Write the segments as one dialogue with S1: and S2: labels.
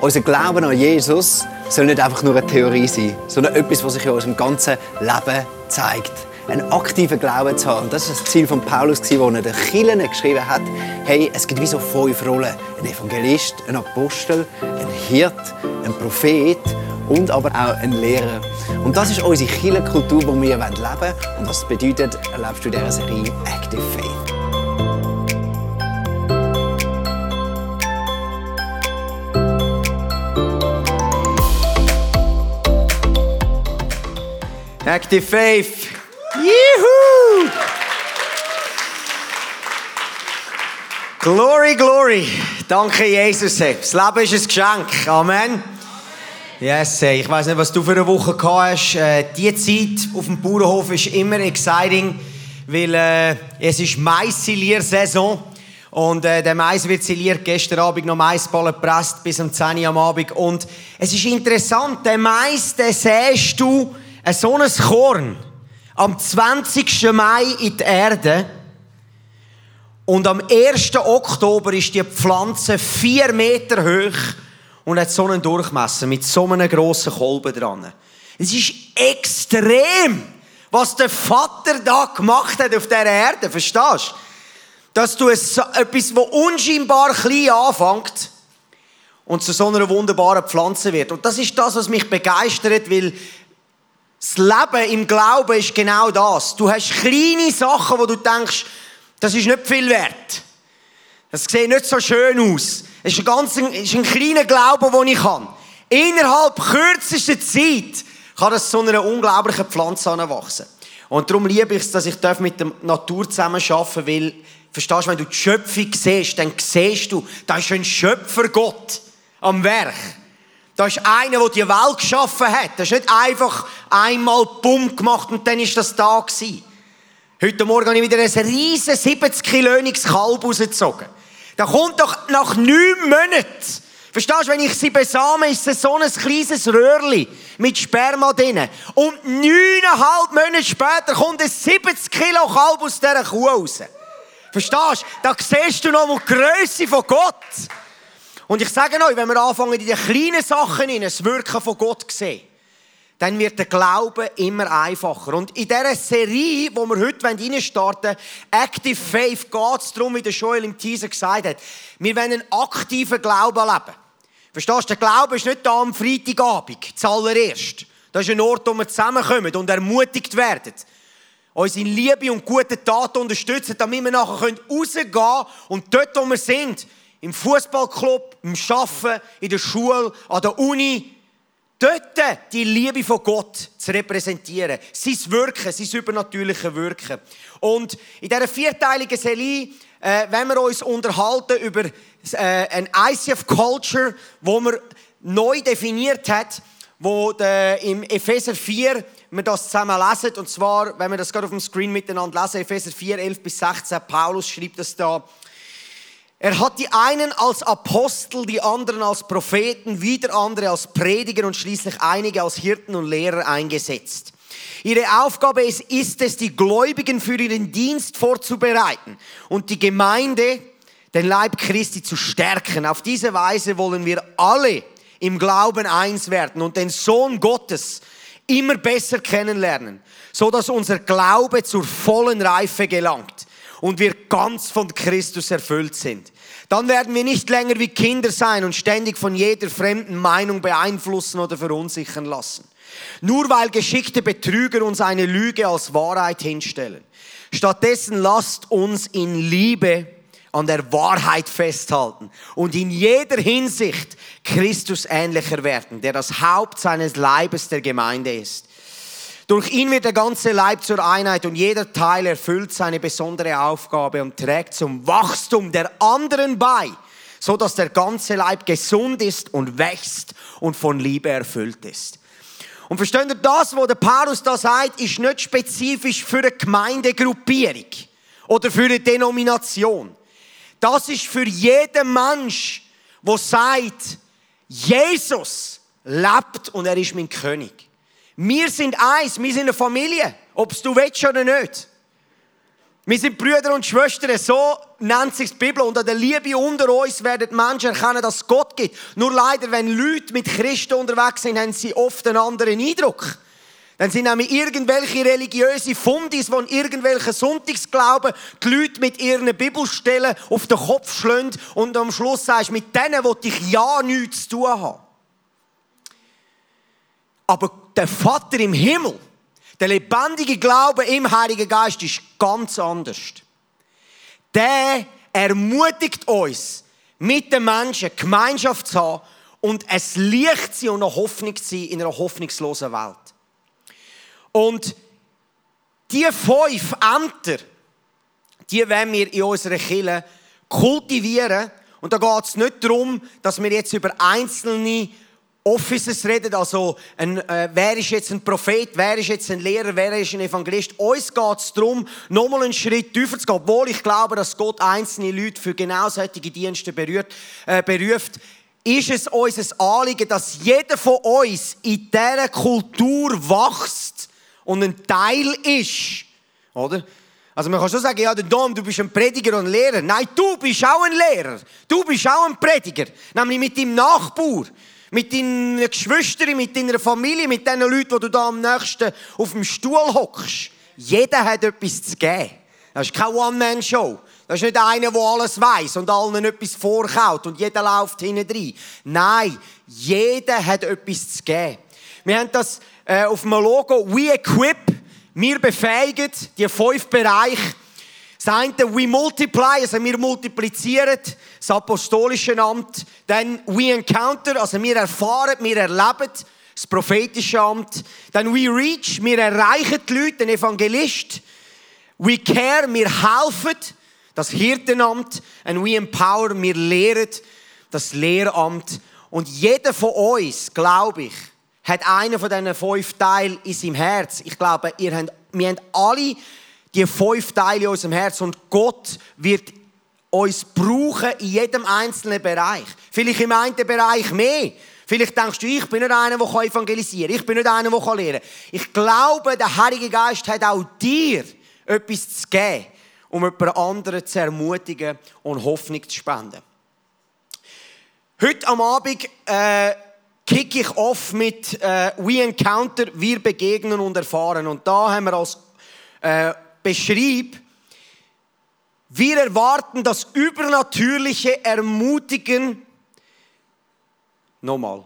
S1: Unser Glauben an Jesus soll nicht einfach nur eine Theorie sein, sondern etwas, was sich in unserem ganzen Leben zeigt. Einen aktiven Glauben zu haben. Und das war das Ziel von Paulus, als er den Kirchen geschrieben hat, hey, es gibt wie so fünf Rollen. Ein Evangelist, ein Apostel, ein Hirt, ein Prophet und aber auch ein Lehrer. Und das ist unsere Kirchenkultur, die wir leben wollen. Und das bedeutet, erlebst du in dieser Serie Active Faith.
S2: Active Faith. Juhu! Glory, glory. Danke, Jesus. Das Leben ist ein Geschenk. Amen. Yes, ich weiß nicht, was du für eine Woche gehabt hast. Äh, die Zeit auf dem Bauernhof ist immer exciting, weil äh, es ist Mais-Silier-Saison. Und äh, der Mais wird siliert. Gestern Abend noch Maisballen gepresst bis um 10 Uhr am Abend. Und es ist interessant, der Mais, den säst du so ein Korn am 20. Mai in die Erde und am 1. Oktober ist die Pflanze vier Meter hoch und hat so einen Durchmesser mit so einem grossen Kolben dran. Es ist extrem, was der Vater da gemacht hat auf dieser Erde. Verstehst du? Dass du etwas, das unscheinbar klein anfängt und zu so einer wunderbaren Pflanze wird. Und das ist das, was mich begeistert, weil das Leben im Glauben ist genau das. Du hast kleine Sachen, wo du denkst, das ist nicht viel wert. Das sieht nicht so schön aus. Es ist ein, ganz, ist ein kleiner Glaube, den ich habe. Innerhalb kürzester Zeit kann das zu einer unglaublichen Pflanze anwachsen. Und darum liebe ich es, dass ich mit der Natur zusammen arbeiten weil, verstehst du, wenn du die Schöpfung siehst, dann siehst du, da ist ein Schöpfergott am Werk. Da ist einer, der die Welt geschaffen hat. Das ist nicht einfach einmal Bumm gemacht und dann ist das da gewesen. Heute Morgen habe ich wieder ein riesen 70 Kilöniges Kalb rausgezogen. Da kommt doch nach neun Monaten, verstehst du, wenn ich sie besame, ist es so ein kleines Röhrli mit Sperma drin. Und neuneinhalb Monate später kommt ein 70 Kilo Kalb aus dieser Kuh raus. Verstehst du? Da siehst du noch mal die Größe von Gott. Und ich sage euch, wenn wir anfangen, in die kleinen Sachen in das Wirken von Gott sehen, dann wird der Glaube immer einfacher. Und in dieser Serie, wo wir heute reinstarten wollen, Active Faith, geht es darum, wie der Joel im Teaser gesagt hat, wir wollen einen aktiven Glauben leben. Verstehst du, der Glaube ist nicht da am Freitagabend, zuallererst. Das ist ein Ort, wo wir zusammenkommen und ermutigt werden. Uns in Liebe und guten Taten unterstützen, damit wir nachher rausgehen können und dort, wo wir sind, im Fußballclub, im Arbeiten, in der Schule, an der Uni, dort die Liebe von Gott zu repräsentieren. Sein Wirken, sein übernatürliche Wirken. Und in dieser vierteiligen Serie äh, wenn wir uns unterhalten über äh, ein ICF Culture, wo man neu definiert hat, wo der, im Epheser 4 wir das zusammen lesen. Und zwar, wenn wir das gerade auf dem Screen miteinander lesen, Epheser 4, 11 bis 16, Paulus schreibt das da. Er hat die einen als Apostel, die anderen als Propheten, wieder andere als Prediger und schließlich einige als Hirten und Lehrer eingesetzt. Ihre Aufgabe ist es, die Gläubigen für ihren Dienst vorzubereiten und die Gemeinde, den Leib Christi zu stärken. Auf diese Weise wollen wir alle im Glauben eins werden und den Sohn Gottes immer besser kennenlernen, so dass unser Glaube zur vollen Reife gelangt und wir ganz von Christus erfüllt sind. Dann werden wir nicht länger wie Kinder sein und ständig von jeder fremden Meinung beeinflussen oder verunsichern lassen. Nur weil geschickte Betrüger uns eine Lüge als Wahrheit hinstellen. Stattdessen lasst uns in Liebe an der Wahrheit festhalten und in jeder Hinsicht Christus ähnlicher werden, der das Haupt seines Leibes der Gemeinde ist. Durch ihn wird der ganze Leib zur Einheit und jeder Teil erfüllt seine besondere Aufgabe und trägt zum Wachstum der anderen bei, so dass der ganze Leib gesund ist und wächst und von Liebe erfüllt ist. Und versteht ihr, das, was der Paulus da sagt, ist nicht spezifisch für eine Gemeindegruppierung oder für eine Denomination. Das ist für jeden Mensch, der sagt, Jesus lebt und er ist mein König. Wir sind eins, wir sind eine Familie, ob du willst oder nicht. Wir sind Brüder und Schwestern, so nennt sich die Bibel. Und an der Liebe unter uns werden die Menschen erkennen, dass es Gott gibt. Nur leider, wenn Leute mit Christen unterwegs sind, haben sie oft einen anderen Eindruck. Dann sind nämlich irgendwelche religiöse Fundis, die in irgendwelchen Sonntagsglauben die Leute mit ihren Bibelstellen auf den Kopf schlagen und am Schluss sagst, mit denen will ich ja nichts zu tun haben. Aber der Vater im Himmel, der lebendige Glaube im Heiligen Geist ist ganz anders. Der ermutigt uns, mit den Menschen Gemeinschaft zu haben und es Licht zu und eine Hoffnung zu sein in einer hoffnungslosen Welt. Und die fünf Ämter, die wollen wir in unserer Kirche kultivieren. Und da geht es nicht darum, dass wir jetzt über einzelne Offices reden, also ein, äh, wer ist jetzt ein Prophet, wer ist jetzt ein Lehrer, wer ist ein Evangelist. Uns geht es darum, nochmal einen Schritt tiefer zu gehen, obwohl ich glaube, dass Gott einzelne Leute für genau solche Dienste berührt, äh, beruft, ist es unser Anliegen, dass jeder von uns in dieser Kultur wächst und ein Teil ist. Oder? Also man kann schon sagen, ja, der Dom, du bist ein Prediger und ein Lehrer. Nein, du bist auch ein Lehrer. Du bist auch ein Prediger. Nämlich mit deinem Nachbar mit deinen Geschwistern, mit deiner Familie, mit den Leuten, die du da am nächsten auf dem Stuhl hockst. Jeder hat etwas zu geben. Das ist keine One-Man-Show. Das ist nicht einer, der alles weiß und allen etwas vorkaut und jeder läuft hinten rein. Nein, jeder hat etwas zu geben. Wir haben das äh, auf dem Logo We Equip. Wir befähigen die fünf Bereiche das eine, we multiply, also wir multiplizieren das apostolische Amt. Dann we encounter, also wir erfahren, wir erleben das prophetische Amt. Dann we reach, wir erreichen die Leute, den Evangelist. We care, wir helfen, das Hirtenamt. Und we empower, wir lehren, das Lehramt. Und jeder von uns, glaube ich, hat einen von diesen fünf Teilen in seinem Herz. Ich glaube, ihr habt, wir haben alle die fünf Teile in unserem Herz und Gott wird uns brauchen in jedem einzelnen Bereich. Vielleicht im einen Bereich mehr. Vielleicht denkst du, ich bin nicht einer, der evangelisieren kann. Ich bin nicht einer, der lehren kann. Ich glaube, der Heilige Geist hat auch dir etwas zu geben, um jemand anderen zu ermutigen und Hoffnung zu spenden. Heute am Abend äh, kick ich off mit äh, We Encounter, wir begegnen und erfahren. Und da haben wir als äh, beschrieb, wir erwarten das übernatürliche Ermutigen. Nochmal.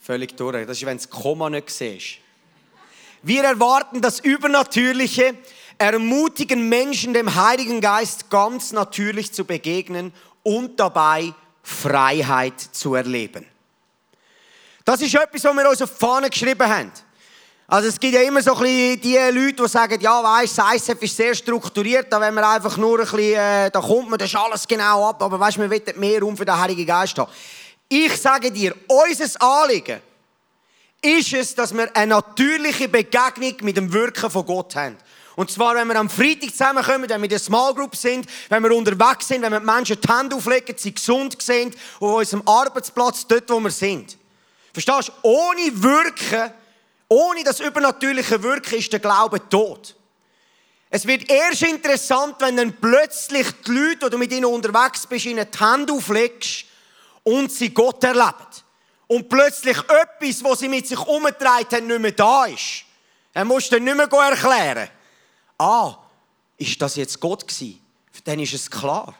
S2: Völlig durch. Das ist, wenn du das Komma nicht siehst. Wir erwarten das Übernatürliche, ermutigen Menschen dem Heiligen Geist ganz natürlich zu begegnen und dabei Freiheit zu erleben. Das ist etwas, was wir uns auf die Fahne geschrieben haben. Also es gibt ja immer so ein bisschen die Leute, die sagen, ja weißt, das ISF ist sehr strukturiert, da wenn man einfach nur ein bisschen, äh, da kommt man, das ist alles genau ab, aber weißt, man will mehr Raum für den Heiligen Geist haben. Ich sage dir, unser Anliegen ist es, dass wir eine natürliche Begegnung mit dem Wirken von Gott haben. Und zwar, wenn wir am Freitag zusammenkommen, wenn wir in der Small Group sind, wenn wir unterwegs sind, wenn wir die Menschen die Hände auflegen, sie gesund sind, auf unserem Arbeitsplatz, dort, wo wir sind. Verstehst du? Ohne Wirken ohne das übernatürliche Wirken ist der Glaube tot. Es wird erst interessant, wenn dann plötzlich die Leute, die du mit ihnen unterwegs bist, ihnen die Hände auflegst und sie Gott erleben. Und plötzlich etwas, was sie mit sich umgetragen haben, nicht mehr da ist. Musst du dann nicht mehr erklären. Ah, ist das jetzt Gott gewesen? Dann ist es klar.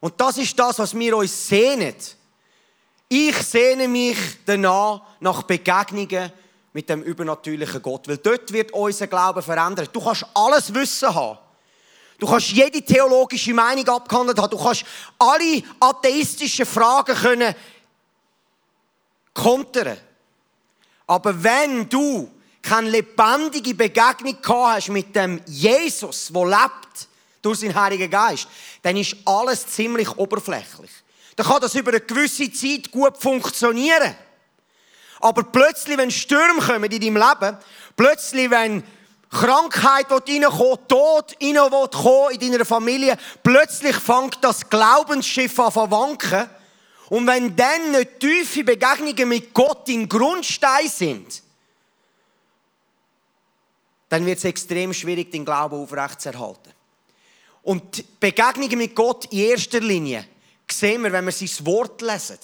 S2: Und das ist das, was wir uns sehnen. Ich sehne mich danach nach Begegnungen mit dem übernatürlichen Gott. Weil dort wird unser Glaube verändert. Du kannst alles Wissen haben. Du kannst jede theologische Meinung abgehandelt haben. Du kannst alle atheistischen Fragen können kontern. Aber wenn du keine lebendige Begegnung gehabt hast mit dem Jesus, der lebt durch seinen Heiligen Geist, dann ist alles ziemlich oberflächlich. Dann kann das über eine gewisse Zeit gut funktionieren. Aber plötzlich, wenn Stürme kommen in deinem Leben, plötzlich, wenn Krankheit reinkommt, Tod reinkommt in deiner Familie, plötzlich fängt das Glaubensschiff an zu wanken. Und wenn dann nicht tiefe Begegnungen mit Gott in Grundstein sind, dann wird es extrem schwierig, den Glauben aufrechtzuerhalten. Und Begegnungen mit Gott in erster Linie sehen wir, wenn wir sein Wort lesen.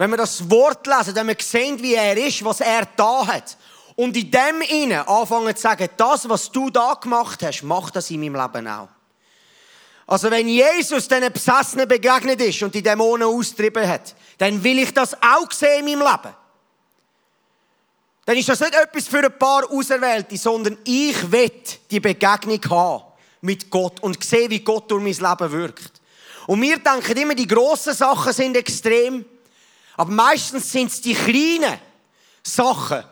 S2: Wenn wir das Wort lesen, wenn wir sehen, wie er ist, was er da hat. Und in dem Innen anfangen zu sagen, das, was du da gemacht hast, mach das in meinem Leben auch. Also wenn Jesus diesen Besessenen begegnet ist und die Dämonen austrieben hat, dann will ich das auch sehen in meinem Leben. Dann ist das nicht etwas für ein paar Auserwählte, sondern ich will die Begegnung haben mit Gott und sehen, wie Gott durch mein Leben wirkt. Und wir denken immer, die grossen Sachen sind extrem, aber meistens sind es die kleinen Sachen,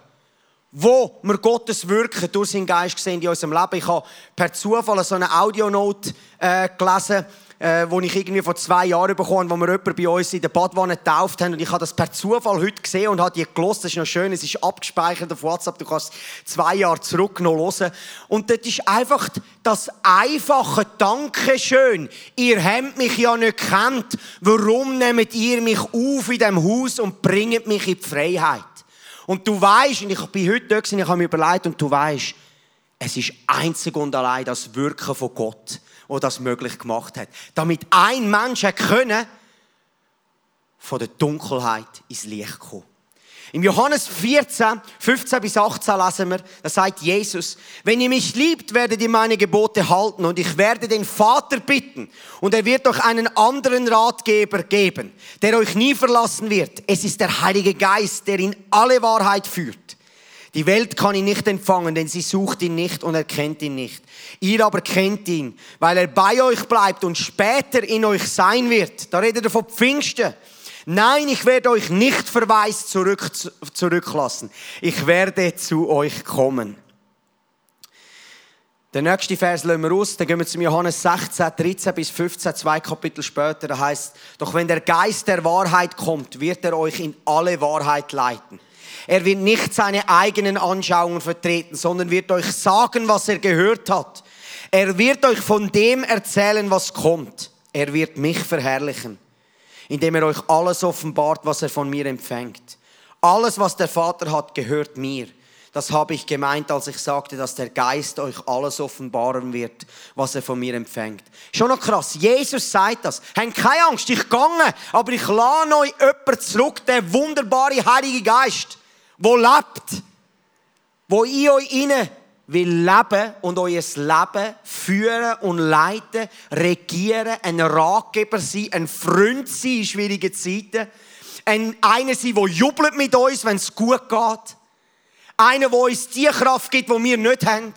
S2: wo wir Gottes Wirken durch seinen Geist sehen in unserem Leben. Ich habe per Zufall so eine Audionote äh, gelesen, äh, wo ich irgendwie vor zwei Jahren bekommen wo wir jemanden bei uns in der Badwanne getauft haben. Und ich habe das per Zufall heute gesehen und habe die gelost. Das ist noch schön, es ist abgespeichert auf WhatsApp. Du kannst zwei Jahre zurück noch hören. Und das ist einfach das einfache Dankeschön. Ihr habt mich ja nicht kennt. Warum nehmt ihr mich auf in diesem Haus und bringt mich in die Freiheit? Und du weißt, und ich bin heute da gewesen, ich habe mir überlegt, und du weißt, es ist einzig und allein das Wirken von Gott, wo das möglich gemacht hat. Damit ein Mensch können von der Dunkelheit ins Licht kommen. Im Johannes 14, 15 bis 18 lesen wir, da sagt Jesus, wenn ihr mich liebt, werdet ihr meine Gebote halten und ich werde den Vater bitten und er wird euch einen anderen Ratgeber geben, der euch nie verlassen wird. Es ist der Heilige Geist, der in alle Wahrheit führt. Die Welt kann ihn nicht empfangen, denn sie sucht ihn nicht und erkennt ihn nicht. Ihr aber kennt ihn, weil er bei euch bleibt und später in euch sein wird. Da redet er von Pfingsten. Nein, ich werde euch nicht verweist zurück, zurücklassen. Ich werde zu euch kommen. Der nächste Vers lassen wir aus, dann gehen wir zum Johannes 16, 13 bis 15, zwei Kapitel später. Da heißt, doch wenn der Geist der Wahrheit kommt, wird er euch in alle Wahrheit leiten. Er wird nicht seine eigenen Anschauungen vertreten, sondern wird euch sagen, was er gehört hat. Er wird euch von dem erzählen, was kommt. Er wird mich verherrlichen indem er euch alles offenbart, was er von mir empfängt. Alles, was der Vater hat, gehört mir. Das habe ich gemeint, als ich sagte, dass der Geist euch alles offenbaren wird, was er von mir empfängt. Schon noch krass. Jesus sagt das. Habt keine Angst, ich gehe, aber ich lade euch jemanden zurück, der wunderbare Heilige Geist, wo lebt, wo in euch inne will leben und euer Leben führen und leiten, regieren, ein Ratgeber sein, ein Freund sein in schwierigen Zeiten, ein, einer sein, der jubelt mit uns, wenn es gut geht, einer, der uns die Kraft gibt, die wir nicht haben.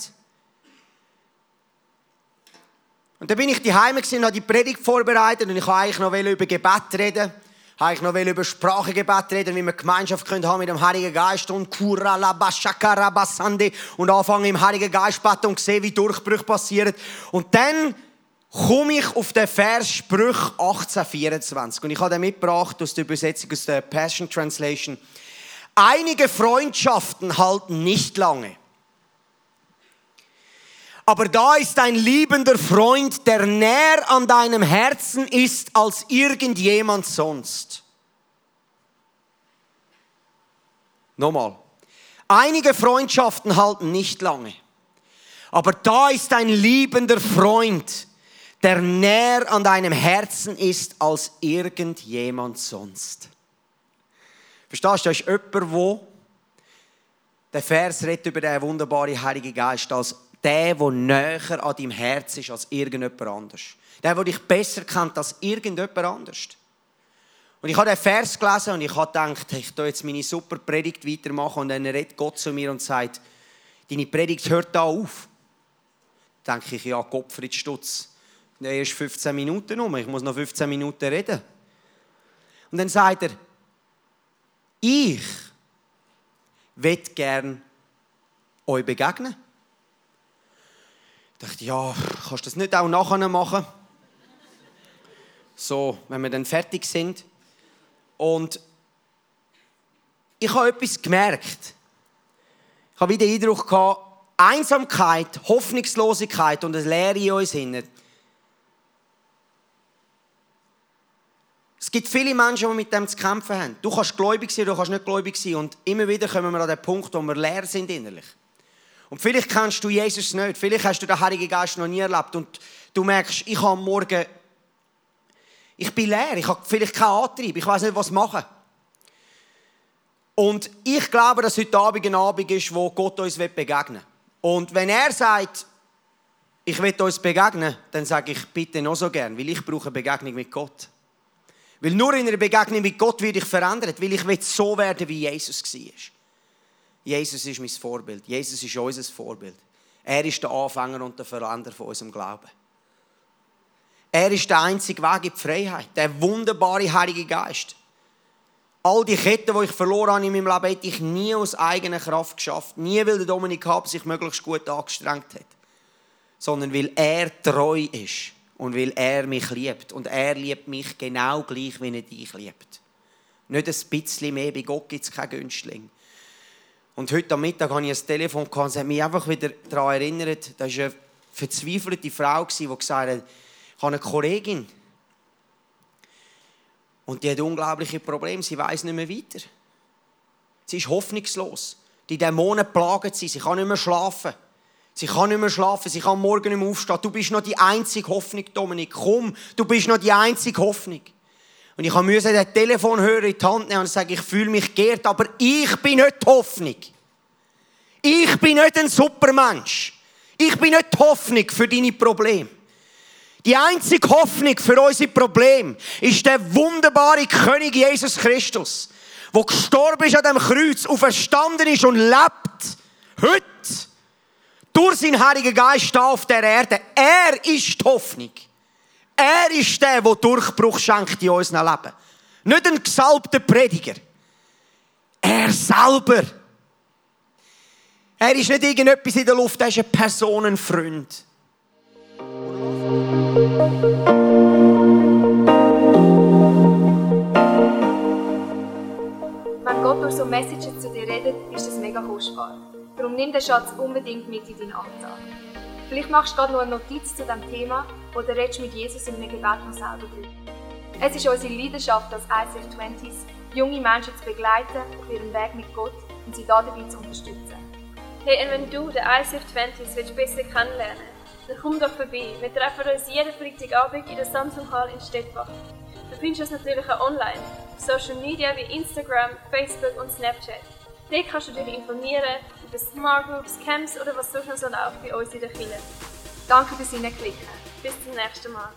S2: Und dann bin ich daheim und habe die Predigt vorbereitet und ich wollte eigentlich noch über Gebet reden habe ich noch über Sprachengebet reden, wie wir Gemeinschaft können haben mit dem Heiligen Geist und und anfangen im Heiligen Geist beten und sehen, wie Durchbrüche passieren. Und dann komme ich auf den Vers Sprüch 1824 und ich habe den mitgebracht aus der Übersetzung aus der Passion Translation. Einige Freundschaften halten nicht lange. Aber da ist ein liebender Freund, der näher an deinem Herzen ist als irgendjemand sonst. Nochmal. Einige Freundschaften halten nicht lange. Aber da ist ein liebender Freund, der näher an deinem Herzen ist als irgendjemand sonst. Verstehst du, da ist jemand, wo der Vers redet über den wunderbaren Heiligen Geist als der, der näher an deinem Herz ist als irgendjemand anders. Der, der dich besser kennt als irgendjemand anders. Und ich habe den Vers gelesen und ich habe gedacht, ich tue jetzt meine super Predigt weitermachen und dann redet Gott zu mir und sagt, deine Predigt hört da auf. Dann denke ich, ja, Gottfried Stutz. Der ist 15 Minuten um, ich muss noch 15 Minuten reden. Und dann sagt er, ich will gern euch begegnen. Ich dachte, ja, kannst du das nicht auch nachher machen? So, wenn wir dann fertig sind. Und ich habe etwas gemerkt. Ich habe wieder den Eindruck gehabt, Einsamkeit, Hoffnungslosigkeit und eine Leere in uns hinein. Es gibt viele Menschen, die mit dem zu kämpfen haben. Du kannst gläubig sein, du kannst nicht gläubig sein. Und immer wieder kommen wir an den Punkt, wo wir leer sind innerlich. Und vielleicht kennst du Jesus nicht, vielleicht hast du den Heiligen Geist noch nie erlebt und du merkst, ich habe Morgen, ich bin leer, ich habe vielleicht keinen Antrieb, ich weiß nicht, was machen. Und ich glaube, dass heute Abend ein Abend ist, wo Gott uns begegnen will. Und wenn er sagt, ich will uns begegnen, dann sage ich bitte noch so gern, weil ich brauche eine Begegnung mit Gott. Weil nur in einer Begegnung mit Gott werde ich verändert, weil ich will so werden, wie Jesus war. Jesus ist mein Vorbild. Jesus ist unser Vorbild. Er ist der Anfänger und der Veränderer von unserem Glauben. Er ist der einzige Weg in die Freiheit, der wunderbare Heilige Geist. All die Ketten, die ich verloren habe in meinem Leben, hätte ich nie aus eigener Kraft geschafft. Nie, weil der Dominik Hab sich möglichst gut angestrengt hat. Sondern weil er treu ist und weil er mich liebt. Und er liebt mich genau gleich, wie er dich liebt. Nicht ein bisschen mehr, bei Gott gibt es keinen Günstling. Und heute am Mittag habe ich ein Telefon und mich einfach wieder daran erinnert, da war eine verzweifelte Frau, die gesagt hat, ich habe eine Kollegin, und die hat unglaubliche Probleme. Sie weiß nicht mehr weiter. Sie ist hoffnungslos. Die Dämonen plagen sie. Sie kann nicht mehr schlafen. Sie kann nicht mehr schlafen. Sie kann morgen nicht mehr aufstehen. Du bist noch die einzige Hoffnung, Dominik. Komm, du bist noch die einzige Hoffnung. Und ich musste den Telefonhörer in die Hand nehmen und sagen, ich fühle mich geehrt, aber ich bin nicht die Hoffnung. Ich bin nicht ein Supermensch. Ich bin nicht die Hoffnung für deine Probleme. Die einzige Hoffnung für unsere Probleme ist der wunderbare König Jesus Christus, der gestorben ist an dem Kreuz, auferstanden ist und lebt. Heute. Durch seinen Heiligen Geist auf der Erde. Er ist die Hoffnung. Er ist der, der Durchbruch schenkt in unserem Leben. Nicht ein gesalbter Prediger. Er selber. Er ist nicht irgendetwas in der Luft, er ist ein Personenfreund.
S3: Wenn Gott durch so Messages zu dir redet, ist das mega kostbar. Darum nimm den Schatz unbedingt mit in deinen Alltag. Vielleicht machst du gerade noch eine Notiz zu diesem Thema oder redest mit Jesus in einem Gebet noch selber drüber. Es ist unsere Leidenschaft als ICF 20s, junge Menschen zu begleiten auf ihrem Weg mit Gott und sie dabei zu unterstützen.
S4: Hey, und wenn du den ICF 20s besser kennenlernen willst, dann komm doch vorbei. Wir treffen uns jeden Freitagabend in der Samsung Hall in Stettbach. Du findest uns natürlich auch online, auf Social Media wie Instagram, Facebook und Snapchat. Dort kannst du dich informieren über Smart Groups, Camps oder was sonst noch so läuft bei uns in der Kirche.
S3: Danke fürs Hineinklicken.
S4: Bis zum nächsten Mal.